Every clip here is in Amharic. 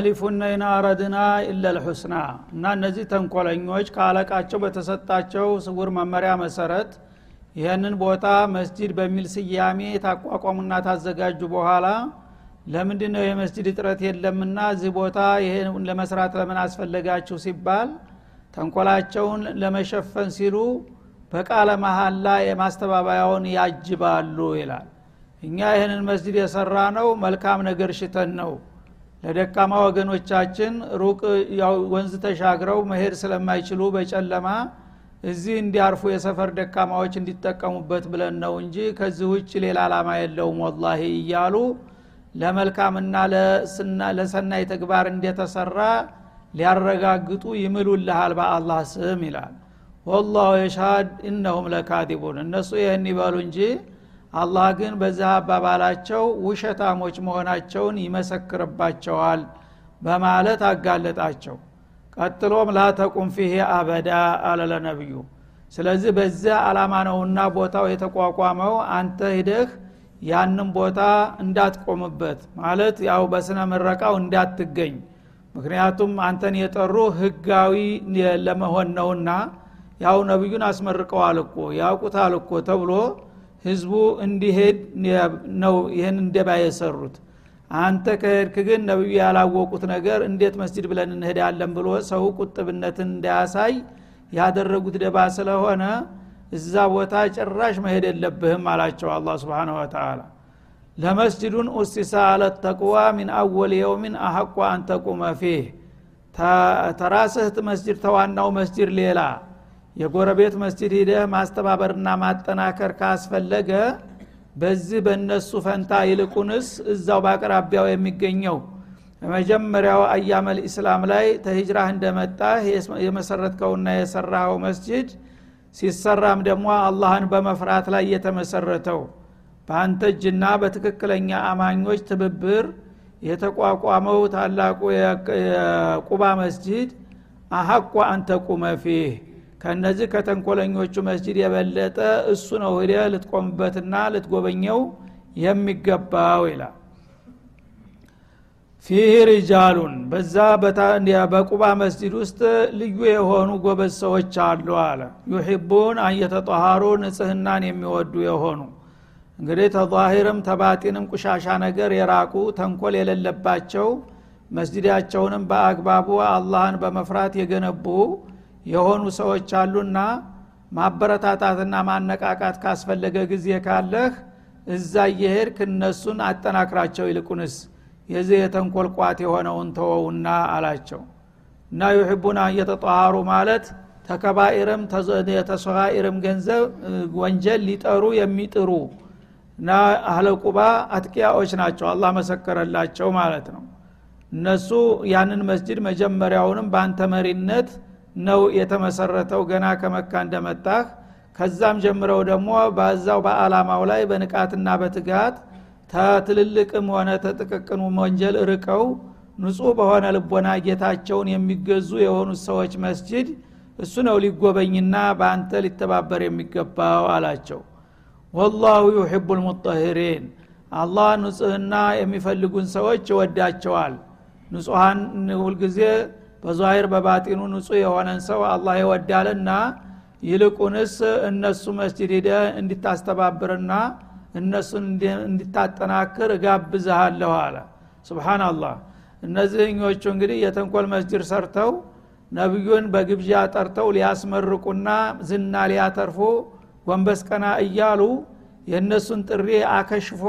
يحلفن إن أردنا إلا الحسنى እና እነዚህ ተንኮለኞች ከአለቃቸው በተሰጣቸው ስውር መመሪያ መሰረት ይህንን ቦታ መስጂድ በሚል ስያሜ ታቋቋሙና ታዘጋጁ በኋላ ለምንድ ነው የመስጂድ እጥረት የለምና እዚህ ቦታ ይህን ለመስራት ለምን አስፈለጋችሁ ሲባል ተንኮላቸውን ለመሸፈን ሲሉ በቃለ መሀላ የማስተባበያውን ያጅባሉ ይላል። እኛ ይህንን መስጂድ የሰራ ነው መልካም ነገር ሽተን ነው ለደካማ ወገኖቻችን ሩቅ ወንዝ ተሻግረው መሄድ ስለማይችሉ በጨለማ እዚህ እንዲያርፉ የሰፈር ደካማዎች እንዲጠቀሙበት ብለን ነው እንጂ ከዚህ ውጭ ሌላ አላማ የለውም ወላሂ እያሉ ለመልካምና ለሰናይ ተግባር እንደተሰራ ሊያረጋግጡ ይምሉልሃል በአላህ ስም ይላል። ወላሁ የሻድ እነሁም ለካዲቡን። እነሱ ይህን ይበሉ እንጂ አላህ ግን በዚህ አባባላቸው ውሸታሞች መሆናቸውን ይመሰክርባቸዋል በማለት አጋለጣቸው። ቀጥሎም ላተቁም ፊሄ አበዳ አለ ለነቢዩ ስለዚህ በዚያ አላማ ነውና ቦታው የተቋቋመው አንተ ሂደህ ያንም ቦታ እንዳትቆምበት ማለት ያው በስነ ምረቃው እንዳትገኝ። ምክንያቱም አንተን የጠሩ ህጋዊ ለመሆን ነውና ያው ነቢዩን አስመርቀዋል እኮ ያውቁታል እኮ ተብሎ ህዝቡ እንዲሄድ ነው ይህን እንደባ የሰሩት። አንተ ከሄድክ ግን ነቢዩ ያላወቁት ነገር እንዴት መስጅድ ብለን እንሄዳለን ብሎ ሰው ቁጥብነትን እንዳያሳይ ያደረጉት ደባ ስለሆነ እዛ ቦታ ጭራሽ መሄድ የለብህም አላቸው አላ ስብን ወተላ ለመስጅዱን ኡሲሳ አለ ተቅዋ ሚን አወል የውሚን አሐቋ አንተቁመ ፊህ። ተራስህት መስጅድ ተዋናው መስጅድ ሌላ የጎረቤት መስጅድ ሂደህ ማስተባበርና ማጠናከር ካስፈለገ በዚህ በእነሱ ፈንታ ይልቁንስ እዛው በአቅራቢያው የሚገኘው በመጀመሪያው አያመል ኢስላም ላይ ተሂጅራህ እንደመጣህ የመሰረትከውና የሰራኸው መስጅድ ሲሰራም ደግሞ አላህን በመፍራት ላይ የተመሰረተው በአንተ እጅና በትክክለኛ አማኞች ትብብር የተቋቋመው ታላቁ የቁባ መስጅድ አሐቋ አንተ ቁመ ፊህ ከነዚህ ከተንኮለኞቹ መስጅድ የበለጠ እሱ ነው ሂደ ልትቆምበትና ልትጎበኘው የሚገባው ይላል። ፊህ ሪጃሉን በዛ በቁባ መስጅድ ውስጥ ልዩ የሆኑ ጎበዝ ሰዎች አሉ አለ። ዩሒቡን አየተጠሃሩ ንጽህናን የሚወዱ የሆኑ እንግዲህ ተዛሂርም ተባጢንም ቁሻሻ ነገር የራቁ ተንኮል የሌለባቸው መስጅዳቸውንም በአግባቡ አላህን በመፍራት የገነቡ የሆኑ ሰዎች አሉና ማበረታታትና ማነቃቃት ካስፈለገ ጊዜ ካለህ እዛ እየሄድክ እነሱን አጠናክራቸው ይልቁንስ የዚህ የተንኮል የሆነውን ተወውና አላቸው። እና ዩሕቡና እየተጠሃሩ ማለት ተከባኢርም የተሰጋኢርም ገንዘብ ወንጀል ሊጠሩ የሚጥሩ እና አህለ ቁባ አጥቂያዎች ናቸው። አላህ መሰከረላቸው ማለት ነው። እነሱ ያንን መስጅድ መጀመሪያውንም በአንተ መሪነት ነው የተመሰረተው ገና ከመካ እንደመጣህ። ከዛም ጀምረው ደግሞ በዛው በአላማው ላይ በንቃትና በትጋት ተትልልቅም ሆነ ተጥቅቅኑ ወንጀል ርቀው ንጹህ በሆነ ልቦና ጌታቸውን የሚገዙ የሆኑት ሰዎች መስጅድ እሱ ነው ሊጎበኝና በአንተ ሊተባበር የሚገባው አላቸው። ወላሁ ዩሕቡ ልሙጠሂሪን አላህ ንጽህና የሚፈልጉን ሰዎች ይወዳቸዋል። ንጹሐን ሁልጊዜ በዛሂር በባጢኑ ንጹህ የሆነን ሰው አላህ ይወዳልና ይልቁንስ እነሱ መስጅድ ሂደ እንዲታስተባብርና እነሱን እንዲታጠናክር እጋብዝሃለሁ አለ። ስብሓናላህ እነዚህኞቹ እንግዲህ የተንኮል መስጅድ ሰርተው ነቢዩን በግብዣ ጠርተው ሊያስመርቁና ዝና ሊያተርፉ ጎንበስ ቀና እያሉ የእነሱን ጥሪ አከሽፎ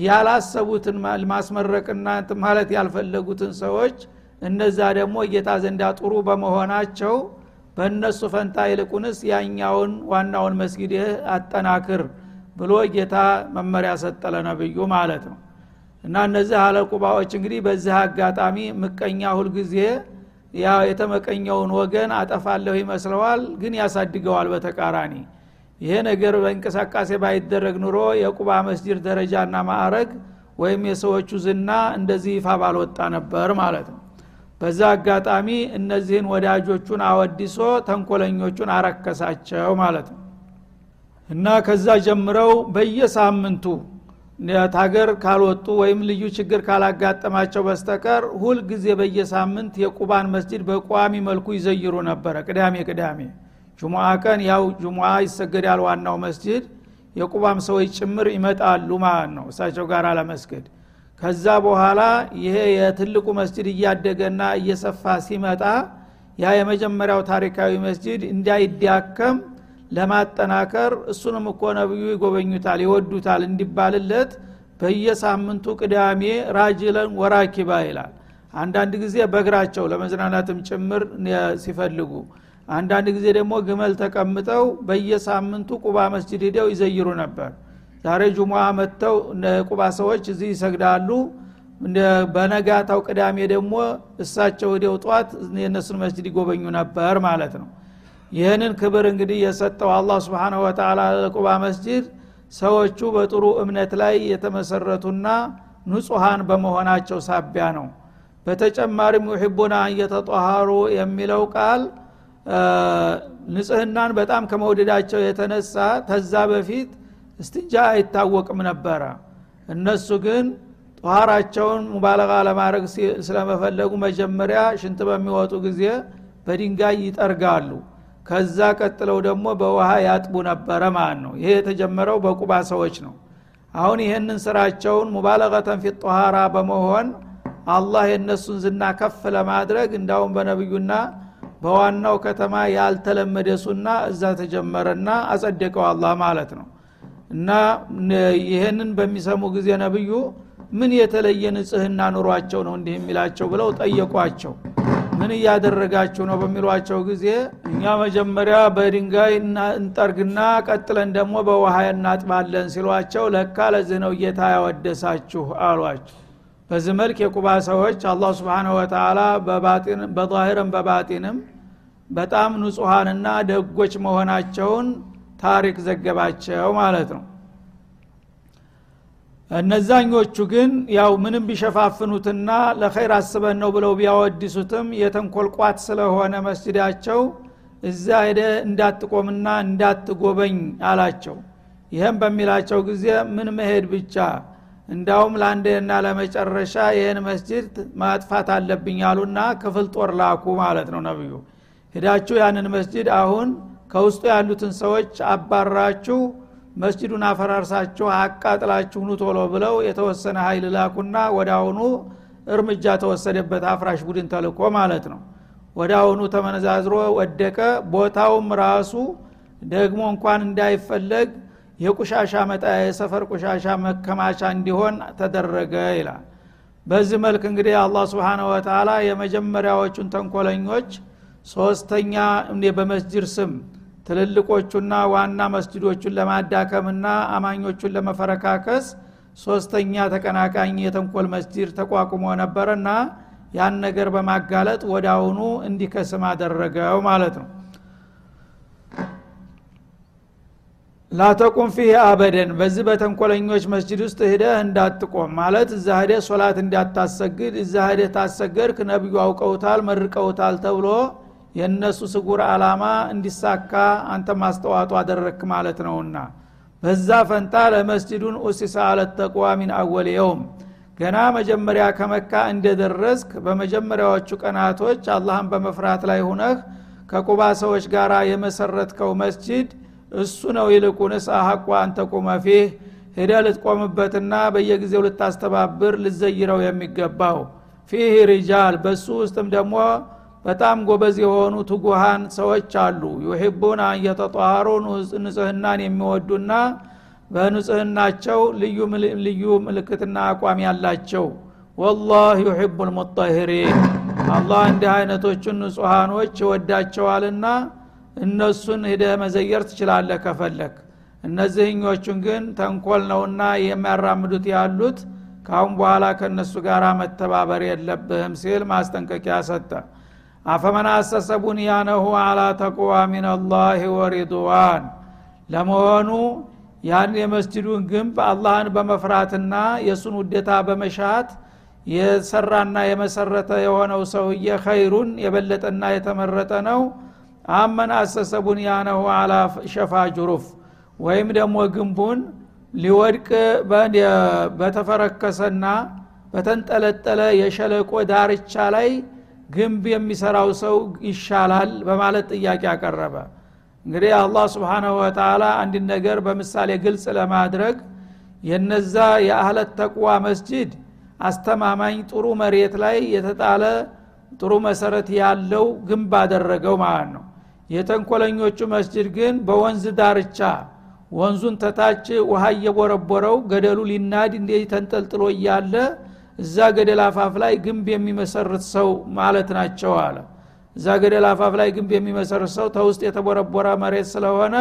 ያላሰቡትን ማስመረቅና ማለት ያልፈለጉትን ሰዎች እነዛ ደግሞ ጌታ ዘንዳ ጥሩ በመሆናቸው በእነሱ ፈንታ ይልቁንስ ያኛውን ዋናውን መስጊድ አጠናክር ብሎ ጌታ መመሪያ ሰጠለ ነብዩ ማለት ነው። እና እነዚህ አለቁባዎች እንግዲህ በዚህ አጋጣሚ ምቀኛ ሁልጊዜ ያ የተመቀኘውን ወገን አጠፋለሁ ይመስለዋል ግን ያሳድገዋል በተቃራኒ። ይሄ ነገር በእንቅስቃሴ ባይደረግ ኑሮ የቁባ መስጅድ ደረጃና ማዕረግ ወይም የሰዎቹ ዝና እንደዚህ ይፋ ባልወጣ ነበር ማለት ነው በዛ አጋጣሚ እነዚህን ወዳጆቹን አወዲሶ ተንኮለኞቹን አረከሳቸው ማለት ነው። እና ከዛ ጀምረው በየሳምንቱ ታገር ካልወጡ ወይም ልዩ ችግር ካላጋጠማቸው በስተቀር ሁል ጊዜ በየሳምንት የቁባን መስጅድ በቋሚ መልኩ ይዘይሩ ነበረ። ቅዳሜ ቅዳሜ ጁሙአ ቀን ያው ጁሙአ ይሰገዳል ዋናው መስጅድ የቁባም ሰዎች ጭምር ይመጣሉ ማለት ነው። እሳቸው ጋር ለመስገድ ከዛ በኋላ ይሄ የትልቁ መስጅድ እያደገና እየሰፋ ሲመጣ ያ የመጀመሪያው ታሪካዊ መስጅድ እንዳይዳከም ለማጠናከር እሱንም እኮ ነብዩ ይጎበኙታል ይወዱታል እንዲባልለት በየሳምንቱ ቅዳሜ ራጅለን ወራኪባ ይላል። አንዳንድ ጊዜ በእግራቸው ለመዝናናትም ጭምር ሲፈልጉ አንዳንድ ጊዜ ደግሞ ግመል ተቀምጠው በየሳምንቱ ቁባ መስጅድ ሂደው ይዘይሩ ነበር ዛሬ ጁሙአ መጥተው ቁባ ሰዎች እዚህ ይሰግዳሉ። በነጋታው ቅዳሜ ደግሞ እሳቸው ሂደው ጠዋት የእነሱን መስጅድ ይጎበኙ ነበር ማለት ነው። ይህንን ክብር እንግዲህ የሰጠው አላህ ስብንሁ ወተላ ለቁባ መስጅድ ሰዎቹ በጥሩ እምነት ላይ የተመሰረቱና ንጹሃን በመሆናቸው ሳቢያ ነው። በተጨማሪም ዩሒቡና እየተጠሃሩ የሚለው ቃል ንጽህናን በጣም ከመውደዳቸው የተነሳ ተዛ በፊት እስትንጃ አይታወቅም ነበረ። እነሱ ግን ጠኋራቸውን ሙባለቃ ለማድረግ ስለመፈለጉ መጀመሪያ ሽንት በሚወጡ ጊዜ በድንጋይ ይጠርጋሉ። ከዛ ቀጥለው ደግሞ በውሃ ያጥቡ ነበረ ማለት ነው። ይሄ የተጀመረው በቁባ ሰዎች ነው። አሁን ይህንን ስራቸውን ሙባለቀተን ፊት ጠኋራ በመሆን አላህ የእነሱን ዝና ከፍ ለማድረግ እንዳውም በነብዩና በዋናው ከተማ ያልተለመደ ሱና እዛ ተጀመረና አጸደቀው አላህ ማለት ነው እና ይህንን በሚሰሙ ጊዜ ነብዩ ምን የተለየ ንጽህና ኑሯቸው ነው እንዲህ የሚላቸው ብለው ጠየቋቸው። ምን እያደረጋችሁ ነው በሚሏቸው ጊዜ እኛ መጀመሪያ በድንጋይ እንጠርግና ቀጥለን ደግሞ በውሃ እናጥባለን ሲሏቸው ለካ ለዚህ ነው ጌታ ያወደሳችሁ አሏቸው። በዚህ መልክ የቁባ ሰዎች አላህ ስብንሁ ወተላ በዛሂርም በባጢንም በጣም ንጹሐንና ደጎች መሆናቸውን ታሪክ ዘገባቸው ማለት ነው። እነዛኞቹ ግን ያው ምንም ቢሸፋፍኑትና ለኸይር አስበን ነው ብለው ቢያወድሱትም የተንኮልቋት ስለሆነ መስጅዳቸው እዛ ሄደ እንዳትቆምና እንዳትጎበኝ አላቸው። ይህም በሚላቸው ጊዜ ምን መሄድ ብቻ? እንዳውም ለአንድና ለመጨረሻ ይህን መስጅድ ማጥፋት አለብኝ አሉና ክፍል ጦር ላኩ ማለት ነው ነብዩ ሄዳችሁ ያንን መስጅድ አሁን ከውስጡ ያሉትን ሰዎች አባራችሁ መስጅዱን አፈራርሳችሁ አቃጥላችሁ ኑ ቶሎ ብለው የተወሰነ ሀይል ላኩና ወደ አሁኑ እርምጃ ተወሰደበት አፍራሽ ቡድን ተልኮ ማለት ነው። ወደ አሁኑ ተመነዛዝሮ ወደቀ። ቦታውም ራሱ ደግሞ እንኳን እንዳይፈለግ የቁሻሻ መጣያ የሰፈር ቁሻሻ መከማቻ እንዲሆን ተደረገ ይላል። በዚህ መልክ እንግዲህ አላህ ስብን ወተላ የመጀመሪያዎቹን ተንኮለኞች ሶስተኛ በመስጅድ ስም ትልልቆቹና ዋና መስጅዶቹን ለማዳከምና አማኞቹን ለመፈረካከስ ሶስተኛ ተቀናቃኝ የተንኮል መስጅድ ተቋቁሞ ነበረና ያን ነገር በማጋለጥ ወደ አሁኑ እንዲከስም አደረገው ማለት ነው። ላተቁም ፊህ አበደን በዚህ በተንኮለኞች መስጅድ ውስጥ ሂደህ እንዳትቆም ማለት እዛ ሂደህ ሶላት እንዳታሰግድ እዛ ሂደህ ታሰገድክ ነቢዩ አውቀውታል መርቀውታል ተብሎ የእነሱ ስጉር አላማ እንዲሳካ አንተ ማስተዋጡ አደረክ ማለት ነውና። በዛ ፈንታ ለመስጅዱን ኡሲሳ አለተቅዋ ሚን አወል የውም። ገና መጀመሪያ ከመካ እንደደረስክ በመጀመሪያዎቹ ቀናቶች አላህን በመፍራት ላይ ሁነህ ከቁባ ሰዎች ጋር የመሰረትከው መስጅድ እሱ ነው ይልቁንስ አሐቋ አንተቁመ ፊህ ሄደ ልትቆምበትና በየጊዜው ልታስተባብር ልዘይረው የሚገባው። ፊህ ሪጃል በሱ ውስጥም ደግሞ በጣም ጎበዝ የሆኑ ትጉሃን ሰዎች አሉ። ዩሒቡን አንየተጧሃሩ ንጽህናን የሚወዱና በንጽህናቸው ልዩ ልዩ ምልክትና አቋም ያላቸው። ወላህ ዩሒቡ ልሙጠሂሪን አላህ እንዲህ አይነቶቹን ንጹሃኖች ይወዳቸዋልና እነሱን ሂደህ መዘየር ትችላለህ ከፈለክ። እነዚህኞቹን ግን ተንኮል ነውና የሚያራምዱት ያሉት ካሁን በኋላ ከእነሱ ጋር መተባበር የለብህም ሲል ማስጠንቀቂያ ሰጠ አፈመን አሰሰ ቡንያነሁ አላ ተቅዋ ሚንላህ ወሪድዋን። ለመሆኑ ያን የመስጅዱን ግንብ አላህን በመፍራትና የእሱን ውዴታ በመሻት የሰራና የመሰረተ የሆነው ሰውዬ ኸይሩን የበለጠና የተመረጠ ነው። አመን አሰሰ ቡንያነሁ አላ ሸፋ ጁሩፍ ወይም ደግሞ ግንቡን ሊወድቅ በተፈረከሰና በተንጠለጠለ የሸለቆ ዳርቻ ላይ ግንብ የሚሰራው ሰው ይሻላል በማለት ጥያቄ አቀረበ። እንግዲህ አላህ ስብሓናሁ ወተላ አንድ ነገር በምሳሌ ግልጽ ለማድረግ የነዛ የአህለት ተቅዋ መስጅድ አስተማማኝ ጥሩ መሬት ላይ የተጣለ ጥሩ መሰረት ያለው ግንብ አደረገው ማለት ነው። የተንኮለኞቹ መስጅድ ግን በወንዝ ዳርቻ ወንዙን ተታች ውሃ እየቦረቦረው ገደሉ ሊናድ እንዴ ተንጠልጥሎ እያለ እዛ ገደል አፋፍ ላይ ግንብ የሚመሰርት ሰው ማለት ናቸው አለ። እዛ ገደል አፋፍ ላይ ግንብ የሚመሰርት ሰው ተውስጥ የተቦረቦረ መሬት ስለሆነ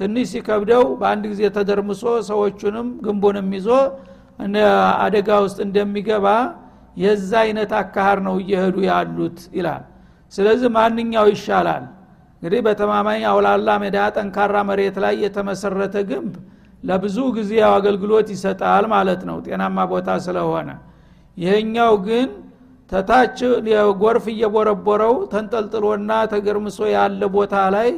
ትንሽ ሲከብደው በአንድ ጊዜ ተደርምሶ ሰዎቹንም ግንቡንም ይዞ አደጋ ውስጥ እንደሚገባ የዛ አይነት አካሃር ነው እየሄዱ ያሉት ይላል። ስለዚህ ማንኛው ይሻላል? እንግዲህ በተማማኝ አውላላ ሜዳ ጠንካራ መሬት ላይ የተመሰረተ ግንብ ለብዙ ጊዜ አገልግሎት ይሰጣል ማለት ነው። ጤናማ ቦታ ስለሆነ ይሄኛው ግን ተታች ጎርፍ እየቦረቦረው ተንጠልጥሎና ተገርምሶ ያለ ቦታ ላይ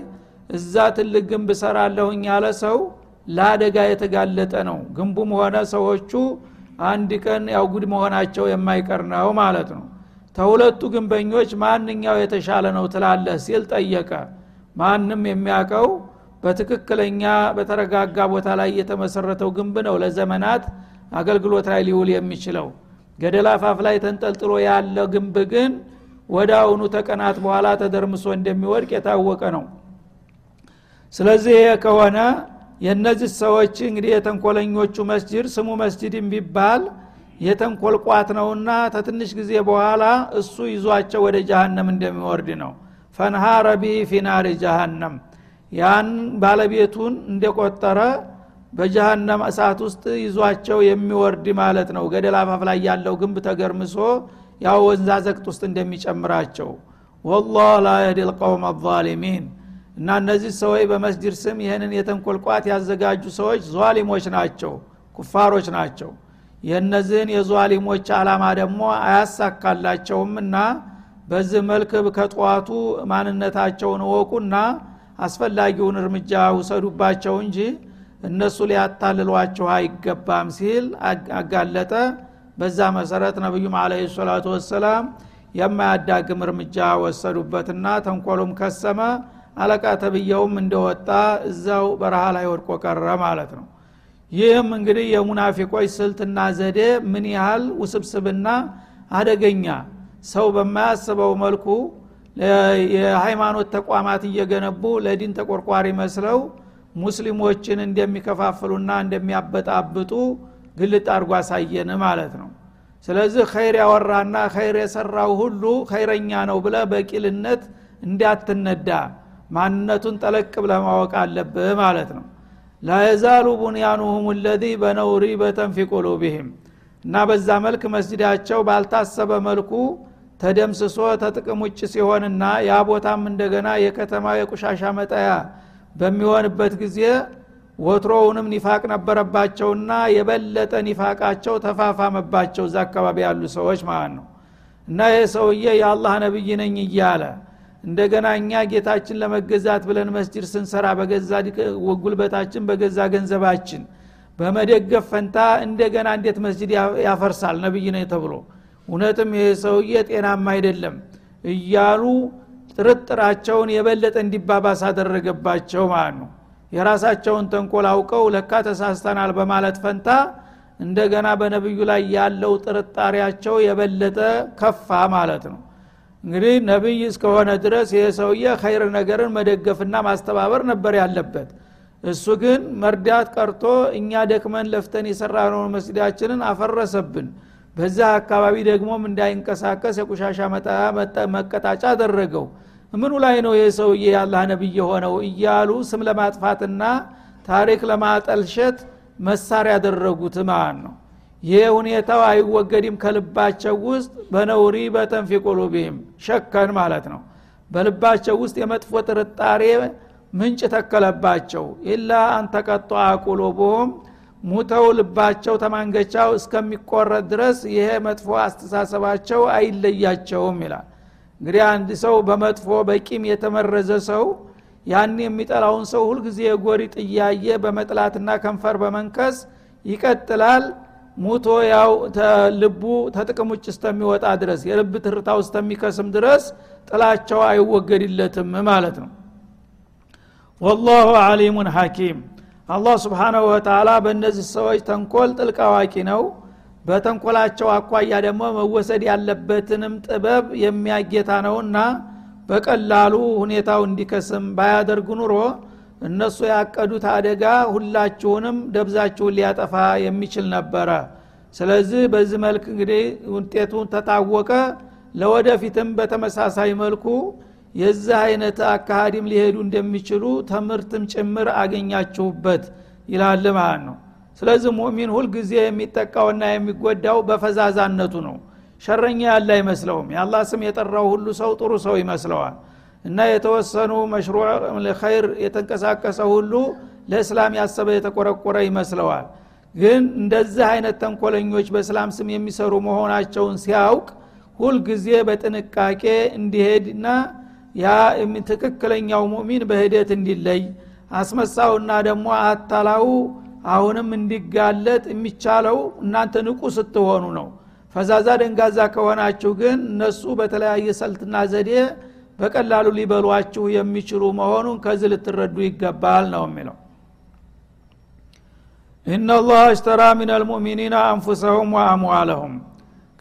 እዛ ትልቅ ግንብ ሰራለሁኝ ያለ ሰው ለአደጋ የተጋለጠ ነው። ግንቡም ሆነ ሰዎቹ አንድ ቀን ያው ጉድ መሆናቸው የማይቀር ነው ማለት ነው። ተሁለቱ ግንበኞች ማንኛው የተሻለ ነው ትላለህ? ሲል ጠየቀ። ማንም የሚያውቀው በትክክለኛ በተረጋጋ ቦታ ላይ የተመሰረተው ግንብ ነው ለዘመናት አገልግሎት ላይ ሊውል የሚችለው ገደል አፋፍ ላይ ተንጠልጥሎ ያለ ግንብ ግን ወደ አሁኑ ተቀናት በኋላ ተደርምሶ እንደሚወድቅ የታወቀ ነው። ስለዚህ ከሆነ የእነዚህ ሰዎች እንግዲህ የተንኮለኞቹ መስጅድ ስሙ መስጅድም ቢባል የተንኮል ቋት ነውና ተትንሽ ጊዜ በኋላ እሱ ይዟቸው ወደ ጃሃንም እንደሚወርድ ነው። ፈንሃረ ቢሂ ፊናሪ ጃሃንም ያን ባለቤቱን እንደቆጠረ በጀሃነም እሳት ውስጥ ይዟቸው የሚወርድ ማለት ነው። ገደል አፋፍ ላይ ያለው ግንብ ተገርምሶ ያው ወንዛዘቅት ውስጥ እንደሚጨምራቸው። ወላህ ላ የህዲ ልቀውም አዛሊሚን። እና እነዚህ ሰዎች በመስጅድ ስም ይህንን የተንኮልቋት ያዘጋጁ ሰዎች ዟሊሞች ናቸው ኩፋሮች ናቸው። የእነዚህን የዟሊሞች አላማ ደግሞ አያሳካላቸውም እና በዚህ መልክ ከጠዋቱ ማንነታቸውን እወቁና አስፈላጊውን እርምጃ ውሰዱባቸው እንጂ እነሱ ሊያታልሏችሁ አይገባም ሲል አጋለጠ። በዛ መሰረት ነቢዩም አለ ሰላቱ ወሰላም የማያዳግም እርምጃ ወሰዱበትና ተንኮሉም ከሰመ። አለቃ ተብየውም እንደወጣ እዛው በረሃ ላይ ወድቆ ቀረ ማለት ነው። ይህም እንግዲህ የሙናፊቆች ስልትና ዘዴ ምን ያህል ውስብስብና አደገኛ ሰው በማያስበው መልኩ የሃይማኖት ተቋማት እየገነቡ ለዲን ተቆርቋሪ መስለው ሙስሊሞችን እንደሚከፋፍሉና እንደሚያበጣብጡ ግልጥ አድርጎ አሳየን ማለት ነው። ስለዚህ ኸይር ያወራና ኸይር የሰራው ሁሉ ኸይረኛ ነው ብለ በቂልነት እንዳትነዳ ማንነቱን ጠለቅ ብለ ማወቅ አለብህ ማለት ነው። ላየዛሉ ቡንያኑሁም ለዚ በነው ሪበተን ቁሉብህም እና በዛ መልክ መስጅዳቸው ባልታሰበ መልኩ ተደምስሶ ተጥቅም ውጭ ሲሆንና ያ ቦታም እንደገና የከተማ የቁሻሻ መጠያ በሚሆንበት ጊዜ ወትሮውንም ኒፋቅ ነበረባቸውና የበለጠ ኒፋቃቸው ተፋፋመባቸው እዛ አካባቢ ያሉ ሰዎች ማለት ነው። እና ይህ ሰውዬ የአላህ ነብይ ነኝ እያለ እንደገና እኛ ጌታችን ለመገዛት ብለን መስጅድ ስንሰራ በገዛ ጉልበታችን በገዛ ገንዘባችን በመደገፍ ፈንታ እንደገና እንዴት መስጅድ ያፈርሳል ነብይ ነኝ ተብሎ። እውነትም ይህ ሰውዬ ጤናማ አይደለም እያሉ ጥርጥራቸውን የበለጠ እንዲባባስ አደረገባቸው ማለት ነው። የራሳቸውን ተንኮል አውቀው ለካ ተሳስተናል በማለት ፈንታ እንደገና በነብዩ ላይ ያለው ጥርጣሬያቸው የበለጠ ከፋ ማለት ነው። እንግዲህ ነቢይ እስከሆነ ድረስ ይህ ሰውዬ ኸይር ነገርን መደገፍና ማስተባበር ነበር ያለበት። እሱ ግን መርዳት ቀርቶ እኛ ደክመን ለፍተን የሰራነውን መስጊዳችንን አፈረሰብን። በዛ አካባቢ ደግሞም እንዳይንቀሳቀስ የቁሻሻ መቀጣጫ አደረገው ምኑ ላይ ነው ይህ ሰውዬ የአላህ ነቢይ የሆነው እያሉ ስም ለማጥፋትና ታሪክ ለማጠልሸት መሳሪያ ያደረጉት ማለት ነው? ይህ ሁኔታው አይወገድም ከልባቸው ውስጥ በነውሪ በተንፊ ቁሉቢህም ሸከን ማለት ነው። በልባቸው ውስጥ የመጥፎ ጥርጣሬ ምንጭ ተከለባቸው። ኢላ አንተቀጧ ቁሉቡሁም ሙተው ልባቸው ተማንገቻው እስከሚቆረጥ ድረስ ይሄ መጥፎ አስተሳሰባቸው አይለያቸውም ይላል እንግዲህ አንድ ሰው በመጥፎ በቂም የተመረዘ ሰው ያን የሚጠላውን ሰው ሁልጊዜ የጎሪጥ እያየ በመጥላትና ከንፈር በመንከስ ይቀጥላል። ሙቶ ያው ልቡ ተጥቅም ውጭ እስተሚወጣ ድረስ የልብ ትርታ እስተሚከስም ድረስ ጥላቸው አይወገድለትም ማለት ነው። ወላሁ አሊሙን ሐኪም። አላህ ስብሓናሁ ወተላ በእነዚህ ሰዎች ተንኮል ጥልቅ አዋቂ ነው በተንኮላቸው አኳያ ደግሞ መወሰድ ያለበትንም ጥበብ የሚያጌታ ነውና በቀላሉ ሁኔታው እንዲከስም ባያደርግ ኑሮ እነሱ ያቀዱት አደጋ ሁላችሁንም ደብዛችሁን ሊያጠፋ የሚችል ነበረ። ስለዚህ በዚህ መልክ እንግዲህ ውጤቱን ተታወቀ። ለወደፊትም በተመሳሳይ መልኩ የዚህ አይነት አካሃዲም ሊሄዱ እንደሚችሉ ትምህርትም ጭምር አገኛችሁበት ይላል ማለት ነው ስለዚህ ሙእሚን ሁልጊዜ የሚጠቃውና የሚጎዳው በፈዛዛነቱ ነው። ሸረኛ ያለ አይመስለውም። የአላህ ስም የጠራው ሁሉ ሰው ጥሩ ሰው ይመስለዋል። እና የተወሰኑ መሽሩዕ ኸይር የተንቀሳቀሰ ሁሉ ለእስላም ያሰበ የተቆረቆረ ይመስለዋል። ግን እንደዚህ አይነት ተንኮለኞች በእስላም ስም የሚሰሩ መሆናቸውን ሲያውቅ ሁልጊዜ በጥንቃቄ እንዲሄድና ያ ትክክለኛው ሙሚን በሂደት እንዲለይ አስመሳውና ደግሞ አታላው አሁንም እንዲጋለጥ የሚቻለው እናንተ ንቁ ስትሆኑ ነው። ፈዛዛ ደንጋዛ ከሆናችሁ ግን እነሱ በተለያየ ሰልትና ዘዴ በቀላሉ ሊበሏችሁ የሚችሉ መሆኑን ከዚህ ልትረዱ ይገባል ነው የሚለው። ኢናላህ አሽተራ ምን አልሙእሚኒና አንፉሰሁም ወአምዋለሁም።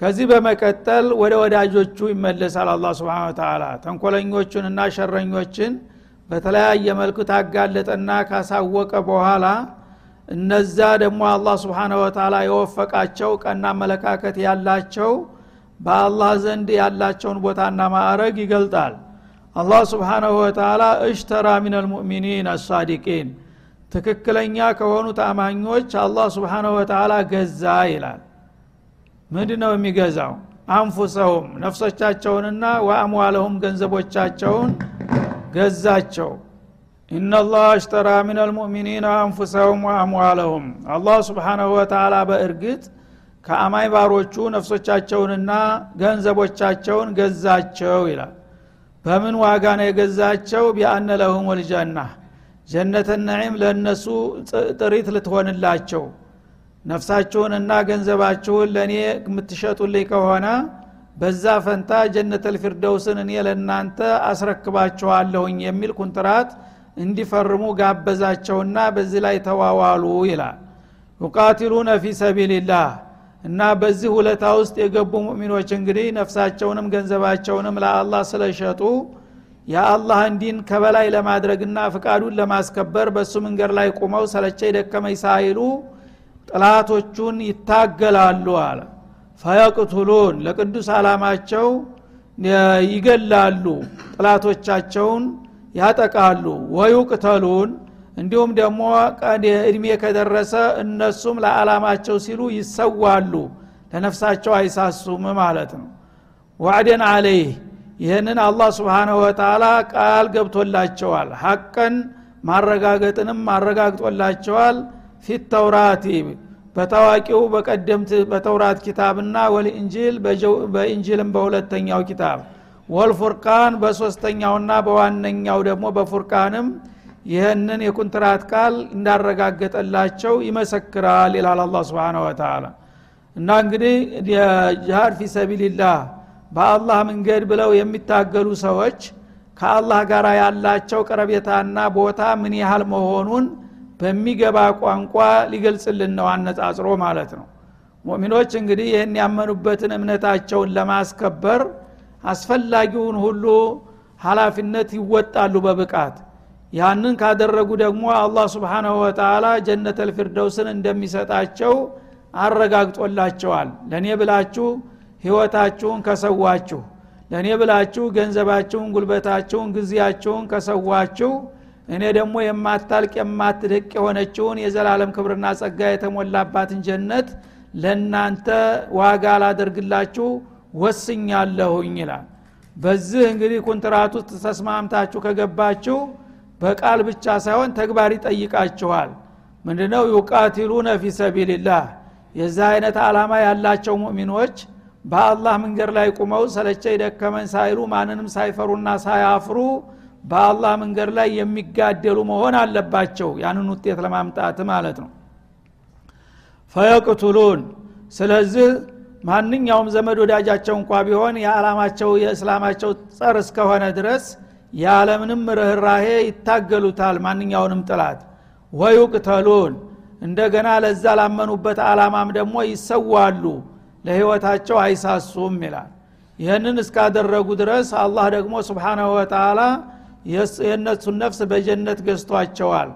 ከዚህ በመቀጠል ወደ ወዳጆቹ ይመለሳል አላ ስብን ተላ ተንኮለኞቹንና ሸረኞችን በተለያየ መልኩ ታጋለጠና ካሳወቀ በኋላ እነዛ ደግሞ አላህ ስብሓነ ወተላ የወፈቃቸው ቀና አመለካከት ያላቸው በአላህ ዘንድ ያላቸውን ቦታና ማዕረግ ይገልጣል። አላህ ስብሓናሁ ወተላ እሽተራ ምን አልሙእሚኒን አሳዲቂን ትክክለኛ ከሆኑት አማኞች አላህ ስብሓናሁ ወተላ ገዛ ይላል። ምንድ ነው የሚገዛው? አንፉሰሁም ነፍሶቻቸውንና ወአምዋለሁም ገንዘቦቻቸውን ገዛቸው ኢናላህ አሽተራ ምን አልሙእሚኒን አንፉሰሁም ወአምዋለሁም አላህ ስብሓናሁ ወተላ በእርግጥ ከአማይ ባሮቹ ነፍሶቻቸውንና ገንዘቦቻቸውን ገዛቸው ይላል በምን ዋጋ ነው የገዛቸው ቢአነ ለሁም ወልጀና ጀነተ ነዒም ለእነሱ ጥሪት ልትሆንላቸው. ነፍሳችሁንና ገንዘባችሁን ለእኔ የምትሸጡልኝ ከሆነ በዛ ፈንታ ጀነተል ፊርደውስን እኔ ለእናንተ አስረክባችኋለሁኝ የሚል ኩንትራት እንዲፈርሙ ጋበዛቸውና በዚህ ላይ ተዋዋሉ ይላል። ዩቃቲሉነ ፊ ሰቢልላህ እና በዚህ ሁለታ ውስጥ የገቡ ሙእሚኖች እንግዲህ ነፍሳቸውንም ገንዘባቸውንም ለአላህ ስለሸጡ የአላህን ዲን ከበላይ ለማድረግና ፍቃዱን ለማስከበር በእሱ መንገድ ላይ ቁመው ሰለቸኝ ደከመኝ ሳይሉ ጥላቶቹን ይታገላሉ አለ። ፈየቅቱሉን ለቅዱስ አላማቸው ይገላሉ። ጥላቶቻቸውን ያጠቃሉ። ወዩቅተሉን እንዲሁም ደግሞ እድሜ ከደረሰ እነሱም ለዓላማቸው ሲሉ ይሰዋሉ ለነፍሳቸው አይሳሱም ማለት ነው። ዋዕደን አለይህ ይህንን አላህ ስብሓንሁ ወተላ ቃል ገብቶላቸዋል። ሐቀን ማረጋገጥንም አረጋግጦላቸዋል። ፊት ተውራቲ በታዋቂው በቀደምት በተውራት ኪታብና ወልኢንጂል በኢንጂልም በሁለተኛው ኪታብ ወልፉርቃን በሶስተኛውና በዋነኛው ደግሞ በፉርቃንም ይህንን የኩንትራት ቃል እንዳረጋገጠላቸው ይመሰክራል ይላል አላ ስብን ወተላ እና እንግዲህ ጅሃድ ፊ ሰቢልላህ በአላህ መንገድ ብለው የሚታገሉ ሰዎች ከአላህ ጋር ያላቸው ቀረቤታና ቦታ ምን ያህል መሆኑን በሚገባ ቋንቋ ሊገልጽልን ነው አነጻጽሮ ማለት ነው። ሙእሚኖች እንግዲህ ይህን ያመኑበትን እምነታቸውን ለማስከበር አስፈላጊውን ሁሉ ሀላፊነት ይወጣሉ በብቃት። ያንን ካደረጉ ደግሞ አላህ ስብሓናሁ ወተላ ጀነት ልፊርደውስን እንደሚሰጣቸው አረጋግጦላቸዋል። ለእኔ ብላችሁ ህይወታችሁን ከሰዋችሁ ለእኔ ብላችሁ ገንዘባችሁን ጉልበታችሁን ጊዜያችሁን ከሰዋችሁ እኔ ደግሞ የማታልቅ የማትደቅ የሆነችውን የዘላለም ክብርና ጸጋ የተሞላባትን ጀነት ለእናንተ ዋጋ ላደርግላችሁ ወስኛለሁኝ ይላል። በዚህ እንግዲህ ኩንትራት ውስጥ ተስማምታችሁ ከገባችሁ በቃል ብቻ ሳይሆን ተግባር ይጠይቃችኋል። ምንድነው? ዩቃቲሉነ ፊ ሰቢልላህ። የዚህ አይነት አላማ ያላቸው ሙእሚኖች በአላህ መንገድ ላይ ቁመው ሰለቸ ደከመን ሳይሉ ማንንም ሳይፈሩና ሳያፍሩ በአላህ መንገድ ላይ የሚጋደሉ መሆን አለባቸው። ያንን ውጤት ለማምጣት ማለት ነው። ፈየቅቱሉን። ስለዚህ ማንኛውም ዘመድ ወዳጃቸው እንኳ ቢሆን የዓላማቸው የእስላማቸው ጸር እስከሆነ ድረስ ያለምንም ርኅራሄ ይታገሉታል ማንኛውንም ጥላት። ወዩቅተሉን። እንደገና ለዛ ላመኑበት አላማም ደግሞ ይሰዋሉ ለህይወታቸው አይሳሱም ይላል። ይህንን እስካደረጉ ድረስ አላህ ደግሞ ስብሓናሁ ወተላ የእነሱን ነፍስ በጀነት ገዝቷቸዋል።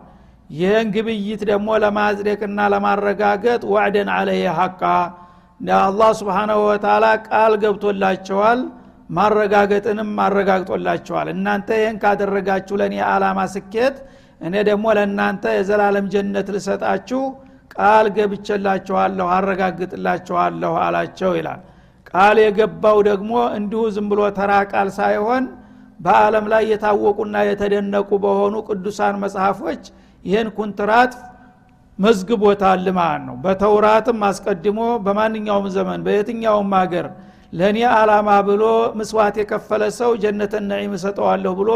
ይህን ግብይት ደግሞ ለማጽደቅና ለማረጋገጥ ዋዕደን አለየ ሐቃ አላህ ስብሓናሁ ወተላ ቃል ገብቶላቸዋል ማረጋገጥንም ማረጋግጦላቸዋል። እናንተ ይህን ካደረጋችሁ ለእኔ አላማ ስኬት እኔ ደግሞ ለእናንተ የዘላለም ጀነት ልሰጣችሁ ቃል ገብቼላችኋለሁ አረጋግጥላችኋለሁ አላቸው ይላል። ቃል የገባው ደግሞ እንዲሁ ዝም ብሎ ተራ ቃል ሳይሆን በአለም ላይ የታወቁና የተደነቁ በሆኑ ቅዱሳን መጽሐፎች ይህን ኩንትራት መዝግቦታል ማለት ነው። በተውራትም አስቀድሞ በማንኛውም ዘመን በየትኛውም ሀገር ለእኔ አላማ ብሎ ምስዋት የከፈለ ሰው ጀነተ ነዒም እሰጠዋለሁ ብሎ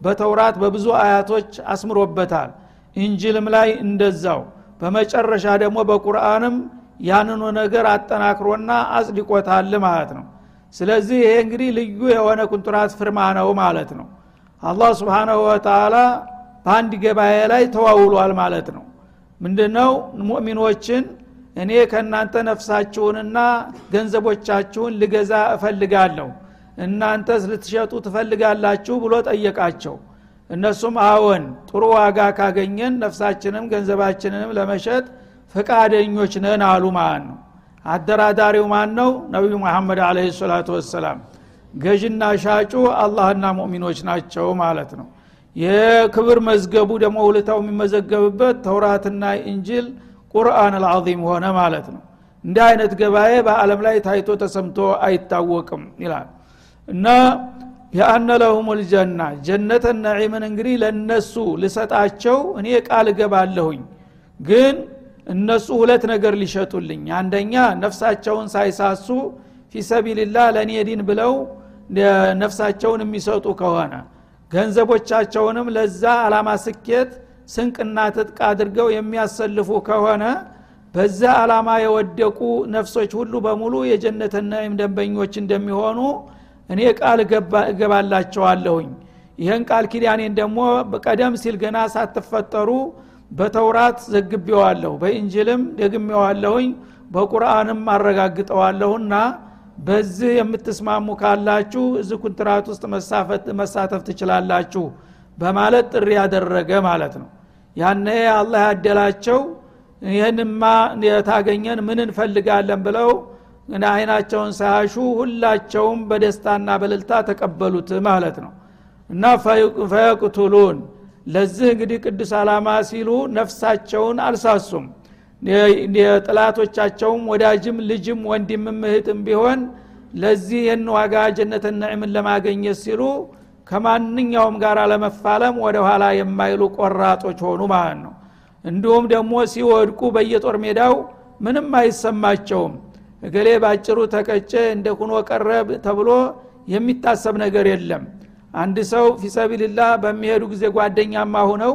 በተውራት በብዙ አያቶች አስምሮበታል። ኢንጅልም ላይ እንደዛው። በመጨረሻ ደግሞ በቁርአንም ያንኑ ነገር አጠናክሮና አጽድቆታል ማለት ነው። ስለዚህ ይሄ እንግዲህ ልዩ የሆነ ኩንትራት ፍርማ ነው ማለት ነው። አላህ ስብሓናሁ ወተላ በአንድ ገበያ ላይ ተዋውሏል ማለት ነው ምንድነው? ሙእሚኖችን እኔ ከእናንተ ነፍሳችሁንና ገንዘቦቻችሁን ልገዛ እፈልጋለሁ። እናንተስ ልትሸጡ ትፈልጋላችሁ ብሎ ጠየቃቸው። እነሱም አዎን ጥሩ ዋጋ ካገኘን ነፍሳችንም ገንዘባችንንም ለመሸጥ ፈቃደኞች ነን አሉ ማለት ነው። አደራዳሪው ማን ነው ነቢዩ መሐመድ አለ ሰላቱ ወሰላም። ገዥና ሻጩ አላህና ሙእሚኖች ናቸው ማለት ነው የክብር መዝገቡ ደግሞ ውልታው የሚመዘገብበት ተውራትና እንጅል ቁርአን አልዓዚም ሆነ ማለት ነው። እንዲህ አይነት ገባኤ በአለም ላይ ታይቶ ተሰምቶ አይታወቅም ይላል። እና የአነ ለሁም ልጀና ጀነተ ነዒምን እንግዲህ ለነሱ ልሰጣቸው እኔ ቃል እገባለሁኝ። ግን እነሱ ሁለት ነገር ሊሸጡልኝ አንደኛ ነፍሳቸውን ሳይሳሱ ፊሰቢልላህ ለእኔ ዲን ብለው ነፍሳቸውን የሚሰጡ ከሆነ ገንዘቦቻቸውንም ለዛ አላማ ስኬት ስንቅና ትጥቅ አድርገው የሚያሰልፉ ከሆነ በዛ አላማ የወደቁ ነፍሶች ሁሉ በሙሉ የጀነተ ነዒም ደንበኞች እንደሚሆኑ እኔ ቃል እገባላቸዋለሁኝ። ይህን ቃል ኪዳኔን ደግሞ ቀደም ሲል ገና ሳትፈጠሩ በተውራት ዘግቤዋለሁ በኢንጅልም ደግሜዋለሁኝ በቁርአንም አረጋግጠዋለሁና በዚህ የምትስማሙ ካላችሁ እዚህ ኩንትራት ውስጥ መሳተፍ ትችላላችሁ በማለት ጥሪ ያደረገ ማለት ነው። ያነ አላህ ያደላቸው ይህንማ የታገኘን ምን እንፈልጋለን ብለው አይናቸውን ሳያሹ ሁላቸውም በደስታና በልልታ ተቀበሉት ማለት ነው። እና ፈየቅቱሉን ለዚህ እንግዲህ ቅዱስ አላማ ሲሉ ነፍሳቸውን አልሳሱም የጥላቶቻቸውም ወዳጅም ልጅም ወንድምም እህትም ቢሆን ለዚህ ይህን ዋጋ ጀነተ ነዕምን ለማገኘት ሲሉ ከማንኛውም ጋር ለመፋለም ወደ ኋላ የማይሉ ቆራጦች ሆኑ ማለት ነው። እንዲሁም ደግሞ ሲወድቁ በየጦር ሜዳው ምንም አይሰማቸውም። እገሌ ባጭሩ ተቀጨ እንደ ኩኖ ቀረብ ተብሎ የሚታሰብ ነገር የለም። አንድ ሰው ፊሰቢልላህ በሚሄዱ ጊዜ ጓደኛማ ሁነው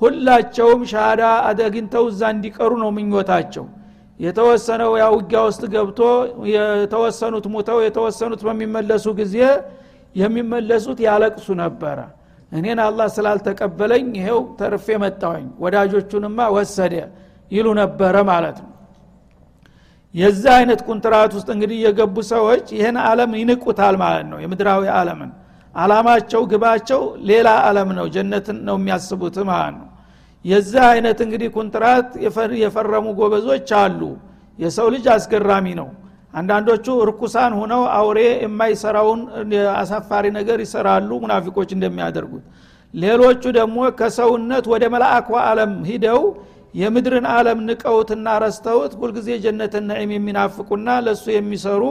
ሁላቸውም ሻሃዳ አደግንተው እዛ እንዲቀሩ ነው ምኞታቸው። የተወሰነው ያ ውጊያ ውስጥ ገብቶ የተወሰኑት ሙተው የተወሰኑት በሚመለሱ ጊዜ የሚመለሱት ያለቅሱ ነበረ። እኔን አላህ ስላልተቀበለኝ ይሄው ተርፌ መጣሁኝ። ወዳጆቹንማ ወሰደ ይሉ ነበረ ማለት ነው። የዛ አይነት ኩንትራት ውስጥ እንግዲህ የገቡ ሰዎች ይህን አለም ይንቁታል ማለት ነው። የምድራዊ አለምን አላማቸው ግባቸው ሌላ አለም ነው። ጀነትን ነው የሚያስቡት ማለት ነው የዛ አይነት እንግዲህ ኩንትራት የፈረሙ ጎበዞች አሉ። የሰው ልጅ አስገራሚ ነው። አንዳንዶቹ እርኩሳን ሁነው አውሬ የማይሰራውን አሳፋሪ ነገር ይሰራሉ ሙናፊቆች እንደሚያደርጉት። ሌሎቹ ደግሞ ከሰውነት ወደ መላእኳ አለም ሂደው የምድርን አለም ንቀውትና ረስተውት ሁልጊዜ ጀነትን ነዒም የሚናፍቁና ለእሱ የሚሰሩ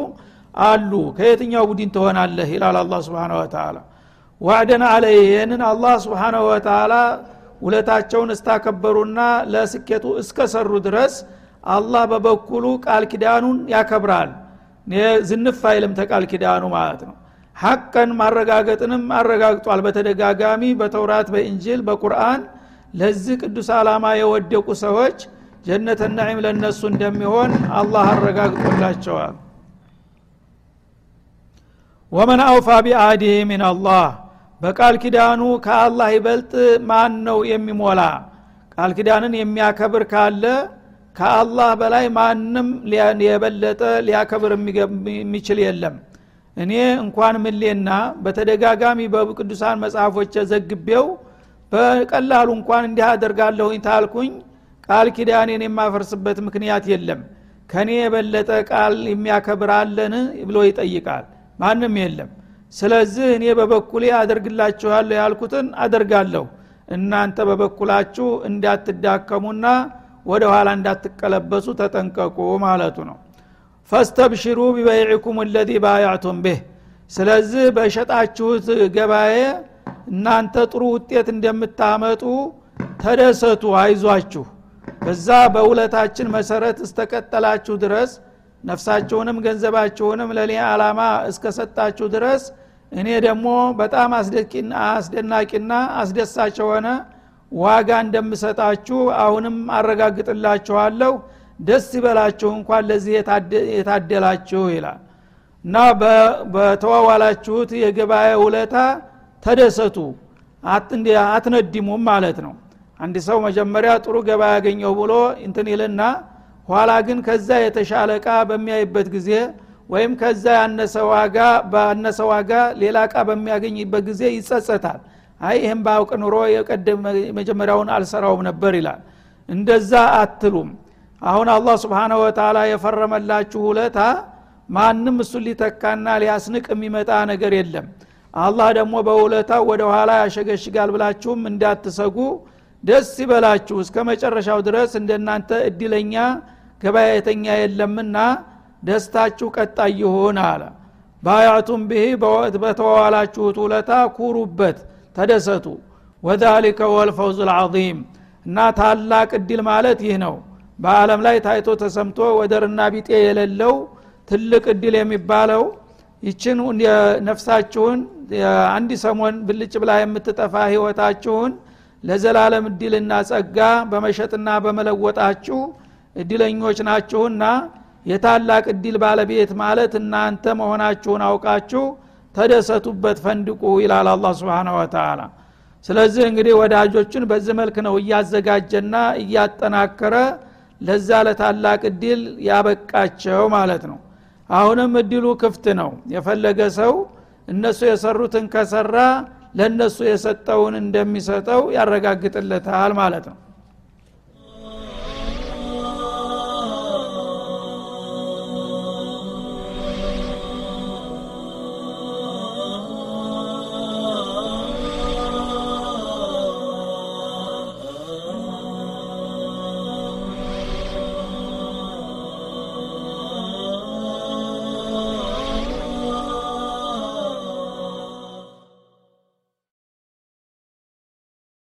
አሉ። ከየትኛው ቡድን ትሆናለህ? ይላል አላ ስብን ወተላ ዋዕደን አለይ ይህንን አላህ ስብሓናሁ ወተላ ውለታቸውን እስታከበሩና ለስኬቱ እስከሰሩ ድረስ አላህ በበኩሉ ቃል ኪዳኑን ያከብራል። ዝንፍ አይልም ተቃል ኪዳኑ ማለት ነው። ሐቀን ማረጋገጥንም አረጋግጧል። በተደጋጋሚ በተውራት በእንጅል በቁርአን ለዚህ ቅዱስ ዓላማ የወደቁ ሰዎች ጀነተ ነዒም ለእነሱ እንደሚሆን አላህ አረጋግጦላቸዋል። ወመን አውፋ ቢአዲህ ምን አላህ በቃል ኪዳኑ ከአላህ ይበልጥ ማን ነው የሚሞላ? ቃል ኪዳንን የሚያከብር ካለ ከአላህ በላይ ማንም የበለጠ ሊያከብር የሚችል የለም። እኔ እንኳን ምሌና በተደጋጋሚ በቅዱሳን መጽሐፎች ዘግቤው በቀላሉ እንኳን እንዲህ አደርጋለሁኝ ታልኩኝ ቃል ኪዳኔን የማፈርስበት ምክንያት የለም። ከኔ የበለጠ ቃል የሚያከብር አለን ብሎ ይጠይቃል። ማንም የለም ስለዚህ እኔ በበኩሌ አደርግላችኋለሁ ያልኩትን አደርጋለሁ። እናንተ በበኩላችሁ እንዳትዳከሙና ወደ ኋላ እንዳትቀለበሱ ተጠንቀቁ ማለቱ ነው። ፈስተብሽሩ ቢበይዕኩም ለዚ ባያዕቱም ብህ። ስለዚህ በሸጣችሁት ገባኤ እናንተ ጥሩ ውጤት እንደምታመጡ ተደሰቱ አይዟችሁ። በዛ በውለታችን መሰረት እስተቀጠላችሁ ድረስ ነፍሳችሁንም ገንዘባችሁንም ለእኔ አላማ እስከሰጣችሁ ድረስ እኔ ደግሞ በጣም አስደናቂና አስደሳች የሆነ ዋጋ እንደምሰጣችሁ አሁንም አረጋግጥላችኋለሁ። ደስ ይበላችሁ እንኳን ለዚህ የታደላችሁ ይላል። እና በተዋዋላችሁት የገበያ ውለታ ተደሰቱ። አትነዲሙም ማለት ነው። አንድ ሰው መጀመሪያ ጥሩ ገበያ ያገኘው ብሎ እንትን ይልና ኋላ ግን ከዛ የተሻለ እቃ በሚያይበት ጊዜ ወይም ከዛ ባነሰ ዋጋ ሌላ እቃ በሚያገኝበት ጊዜ ይጸጸታል። አይ ይህም ባውቅ ኑሮ የቀደም መጀመሪያውን አልሰራውም ነበር ይላል። እንደዛ አትሉም። አሁን አላህ ስብሓነ ወተላ የፈረመላችሁ ውለታ ማንም እሱን ሊተካና ሊያስንቅ የሚመጣ ነገር የለም። አላህ ደግሞ በውለታው ወደ ኋላ ያሸገሽጋል ብላችሁም እንዳትሰጉ። ደስ ይበላችሁ። እስከ መጨረሻው ድረስ እንደናንተ እድለኛ ገበያተኛ የለምና ደስታችሁ ቀጣይ ይሆን አለ። ባያቱም ብህ በተዋዋላችሁት ውለታ ኩሩበት ተደሰቱ። ወዛሊከ ወልፈውዝ ልዓظም እና ታላቅ እድል ማለት ይህ ነው። በአለም ላይ ታይቶ ተሰምቶ ወደርና ቢጤ የሌለው ትልቅ እድል የሚባለው ይችን ነፍሳችሁን አንድ ሰሞን ብልጭ ብላ የምትጠፋ ህይወታችሁን ለዘላለም እድልና ጸጋ በመሸጥና በመለወጣችሁ እድለኞች ናችሁና የታላቅ እድል ባለቤት ማለት እናንተ መሆናችሁን አውቃችሁ ተደሰቱበት ፈንድቁ ይላል አላ ስብን ወተላ ስለዚህ እንግዲህ ወዳጆችን በዚህ መልክ ነው እያዘጋጀና እያጠናከረ ለዛ ለታላቅ እድል ያበቃቸው ማለት ነው። አሁንም እድሉ ክፍት ነው። የፈለገ ሰው እነሱ የሰሩትን ከሰራ ለእነሱ የሰጠውን እንደሚሰጠው ያረጋግጥለታል ማለት ነው